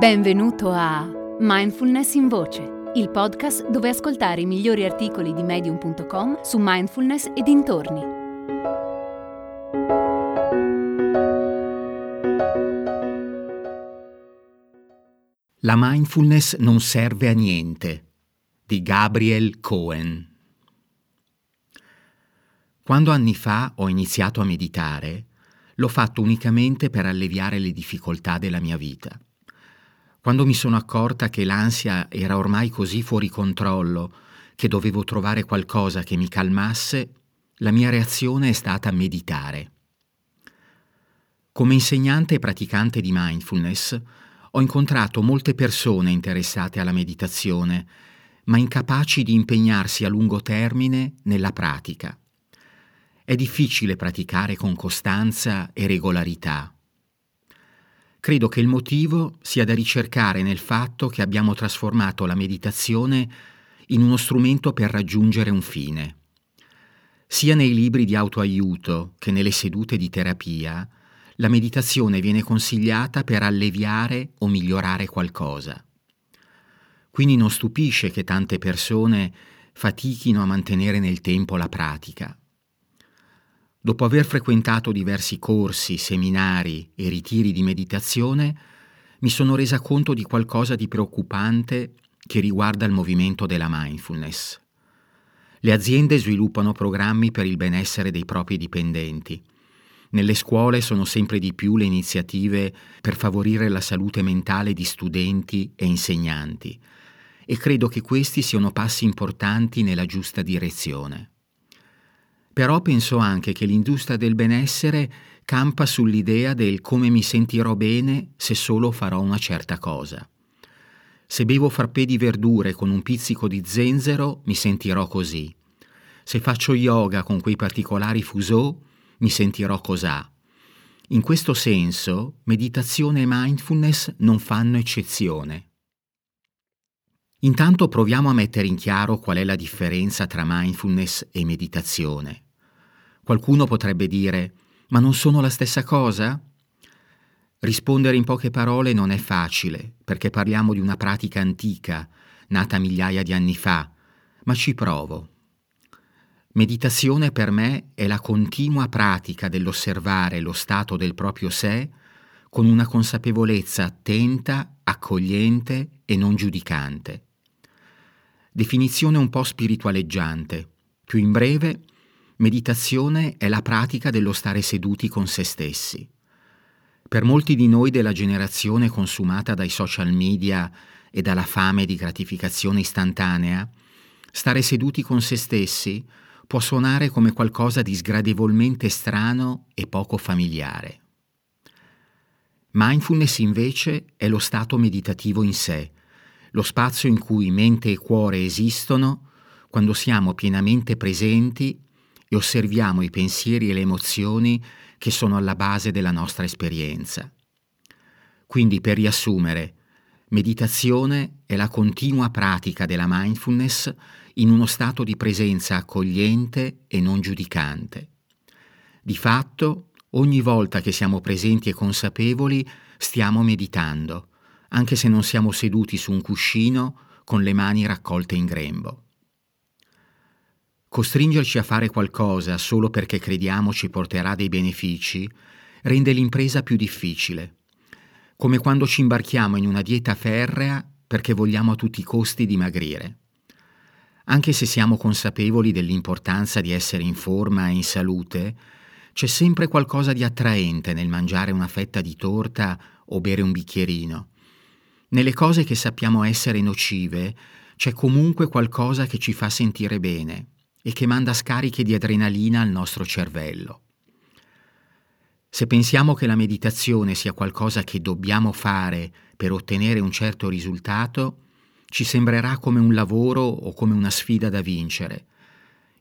Benvenuto a Mindfulness in Voce, il podcast dove ascoltare i migliori articoli di medium.com su mindfulness e dintorni. La mindfulness non serve a niente di Gabriel Cohen. Quando anni fa ho iniziato a meditare, l'ho fatto unicamente per alleviare le difficoltà della mia vita. Quando mi sono accorta che l'ansia era ormai così fuori controllo che dovevo trovare qualcosa che mi calmasse, la mia reazione è stata meditare. Come insegnante e praticante di mindfulness, ho incontrato molte persone interessate alla meditazione, ma incapaci di impegnarsi a lungo termine nella pratica. È difficile praticare con costanza e regolarità. Credo che il motivo sia da ricercare nel fatto che abbiamo trasformato la meditazione in uno strumento per raggiungere un fine. Sia nei libri di autoaiuto che nelle sedute di terapia, la meditazione viene consigliata per alleviare o migliorare qualcosa. Quindi non stupisce che tante persone fatichino a mantenere nel tempo la pratica. Dopo aver frequentato diversi corsi, seminari e ritiri di meditazione, mi sono resa conto di qualcosa di preoccupante che riguarda il movimento della mindfulness. Le aziende sviluppano programmi per il benessere dei propri dipendenti. Nelle scuole sono sempre di più le iniziative per favorire la salute mentale di studenti e insegnanti e credo che questi siano passi importanti nella giusta direzione. Però penso anche che l'industria del benessere campa sull'idea del come mi sentirò bene se solo farò una certa cosa. Se bevo frappè di verdure con un pizzico di zenzero, mi sentirò così. Se faccio yoga con quei particolari fuseau, mi sentirò cosà. In questo senso, meditazione e mindfulness non fanno eccezione. Intanto proviamo a mettere in chiaro qual è la differenza tra mindfulness e meditazione. Qualcuno potrebbe dire, ma non sono la stessa cosa? Rispondere in poche parole non è facile, perché parliamo di una pratica antica, nata migliaia di anni fa, ma ci provo. Meditazione per me è la continua pratica dell'osservare lo stato del proprio sé con una consapevolezza attenta, accogliente e non giudicante definizione un po' spiritualeggiante. Più in breve, meditazione è la pratica dello stare seduti con se stessi. Per molti di noi della generazione consumata dai social media e dalla fame di gratificazione istantanea, stare seduti con se stessi può suonare come qualcosa di sgradevolmente strano e poco familiare. Mindfulness invece è lo stato meditativo in sé, lo spazio in cui mente e cuore esistono quando siamo pienamente presenti e osserviamo i pensieri e le emozioni che sono alla base della nostra esperienza. Quindi, per riassumere, meditazione è la continua pratica della mindfulness in uno stato di presenza accogliente e non giudicante. Di fatto, ogni volta che siamo presenti e consapevoli, stiamo meditando anche se non siamo seduti su un cuscino con le mani raccolte in grembo. Costringerci a fare qualcosa solo perché crediamo ci porterà dei benefici rende l'impresa più difficile, come quando ci imbarchiamo in una dieta ferrea perché vogliamo a tutti i costi dimagrire. Anche se siamo consapevoli dell'importanza di essere in forma e in salute, c'è sempre qualcosa di attraente nel mangiare una fetta di torta o bere un bicchierino, nelle cose che sappiamo essere nocive c'è comunque qualcosa che ci fa sentire bene e che manda scariche di adrenalina al nostro cervello. Se pensiamo che la meditazione sia qualcosa che dobbiamo fare per ottenere un certo risultato, ci sembrerà come un lavoro o come una sfida da vincere,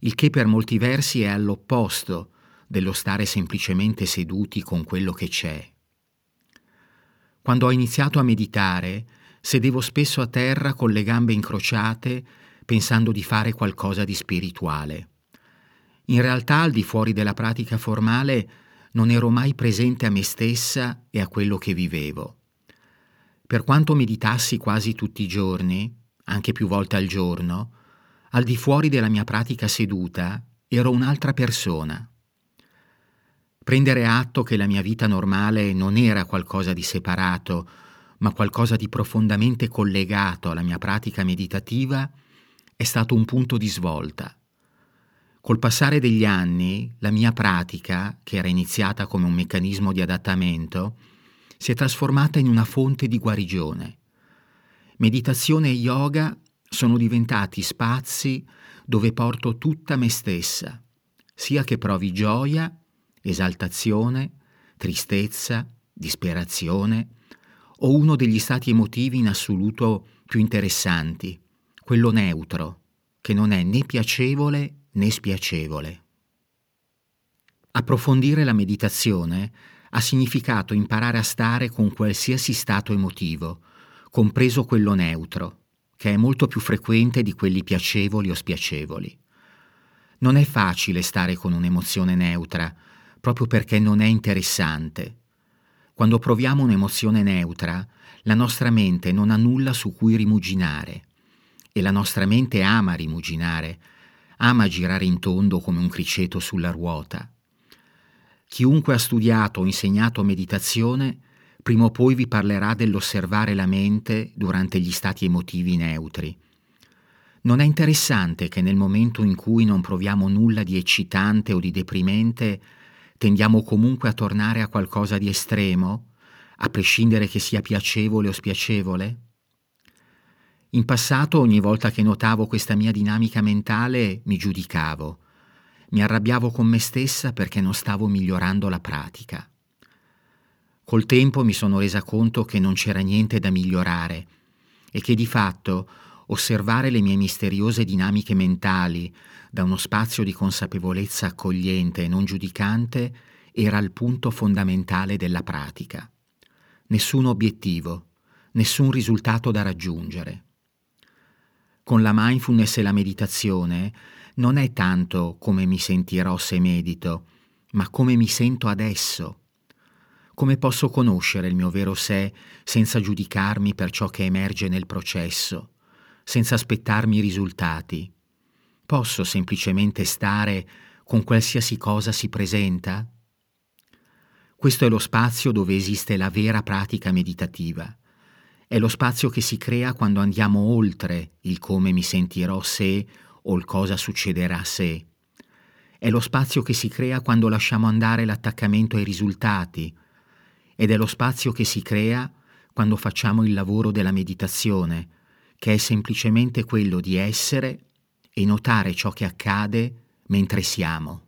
il che per molti versi è all'opposto dello stare semplicemente seduti con quello che c'è. Quando ho iniziato a meditare, sedevo spesso a terra con le gambe incrociate, pensando di fare qualcosa di spirituale. In realtà, al di fuori della pratica formale, non ero mai presente a me stessa e a quello che vivevo. Per quanto meditassi quasi tutti i giorni, anche più volte al giorno, al di fuori della mia pratica seduta ero un'altra persona. Prendere atto che la mia vita normale non era qualcosa di separato, ma qualcosa di profondamente collegato alla mia pratica meditativa, è stato un punto di svolta. Col passare degli anni, la mia pratica, che era iniziata come un meccanismo di adattamento, si è trasformata in una fonte di guarigione. Meditazione e yoga sono diventati spazi dove porto tutta me stessa, sia che provi gioia, esaltazione, tristezza, disperazione, o uno degli stati emotivi in assoluto più interessanti, quello neutro, che non è né piacevole né spiacevole. Approfondire la meditazione ha significato imparare a stare con qualsiasi stato emotivo, compreso quello neutro, che è molto più frequente di quelli piacevoli o spiacevoli. Non è facile stare con un'emozione neutra, proprio perché non è interessante. Quando proviamo un'emozione neutra, la nostra mente non ha nulla su cui rimuginare. E la nostra mente ama rimuginare, ama girare in tondo come un criceto sulla ruota. Chiunque ha studiato o insegnato meditazione, prima o poi vi parlerà dell'osservare la mente durante gli stati emotivi neutri. Non è interessante che nel momento in cui non proviamo nulla di eccitante o di deprimente, tendiamo comunque a tornare a qualcosa di estremo, a prescindere che sia piacevole o spiacevole? In passato, ogni volta che notavo questa mia dinamica mentale, mi giudicavo. Mi arrabbiavo con me stessa perché non stavo migliorando la pratica. Col tempo mi sono resa conto che non c'era niente da migliorare e che di fatto osservare le mie misteriose dinamiche mentali da uno spazio di consapevolezza accogliente e non giudicante era il punto fondamentale della pratica. Nessun obiettivo, nessun risultato da raggiungere. Con la mindfulness e la meditazione non è tanto come mi sentirò se medito, ma come mi sento adesso. Come posso conoscere il mio vero sé senza giudicarmi per ciò che emerge nel processo, senza aspettarmi i risultati? Posso semplicemente stare con qualsiasi cosa si presenta? Questo è lo spazio dove esiste la vera pratica meditativa. È lo spazio che si crea quando andiamo oltre il come mi sentirò se o il cosa succederà se. È lo spazio che si crea quando lasciamo andare l'attaccamento ai risultati ed è lo spazio che si crea quando facciamo il lavoro della meditazione, che è semplicemente quello di essere e notare ciò che accade mentre siamo.